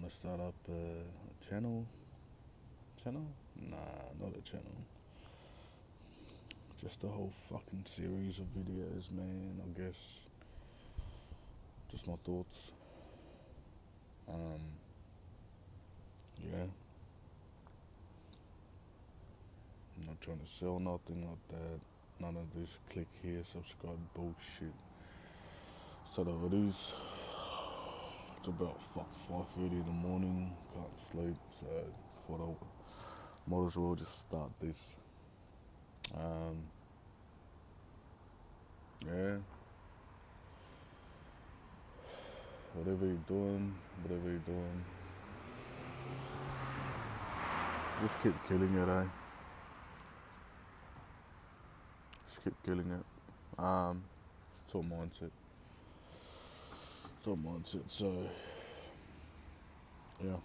want to start up a channel. Channel? Nah, not a channel. Just a whole fucking series of videos, man. I guess. Just my thoughts. Um, yeah. I'm not trying to sell nothing like that. None of this click here, subscribe bullshit. So that it is. It's about fuck five thirty in the morning. Can't sleep, so thought I might as well just start this. Um, yeah. Whatever you're doing, whatever you're doing, just keep killing it, eh? Just keep killing it. Um, it's all mindset. All mindset. So, yeah.